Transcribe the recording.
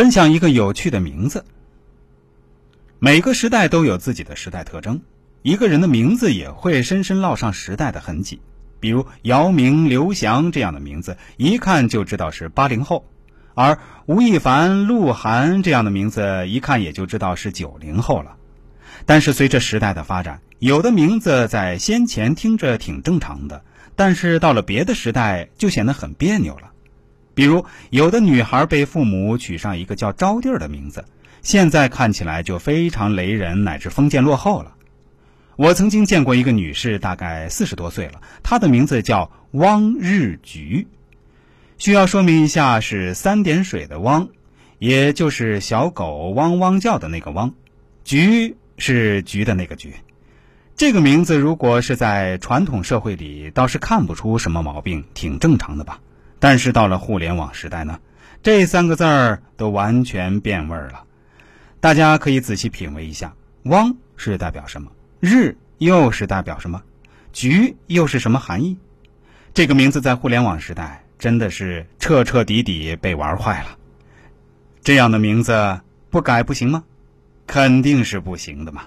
分享一个有趣的名字。每个时代都有自己的时代特征，一个人的名字也会深深烙上时代的痕迹。比如姚明、刘翔这样的名字，一看就知道是八零后；而吴亦凡、鹿晗这样的名字，一看也就知道是九零后了。但是随着时代的发展，有的名字在先前听着挺正常的，但是到了别的时代就显得很别扭了。比如，有的女孩被父母取上一个叫招娣的名字，现在看起来就非常雷人，乃至封建落后了。我曾经见过一个女士，大概四十多岁了，她的名字叫汪日菊。需要说明一下，是三点水的汪，也就是小狗汪汪叫的那个汪，菊是菊的那个菊。这个名字如果是在传统社会里，倒是看不出什么毛病，挺正常的吧。但是到了互联网时代呢，这三个字儿都完全变味儿了。大家可以仔细品味一下：汪是代表什么？日又是代表什么？局又是什么含义？这个名字在互联网时代真的是彻彻底底被玩坏了。这样的名字不改不行吗？肯定是不行的嘛。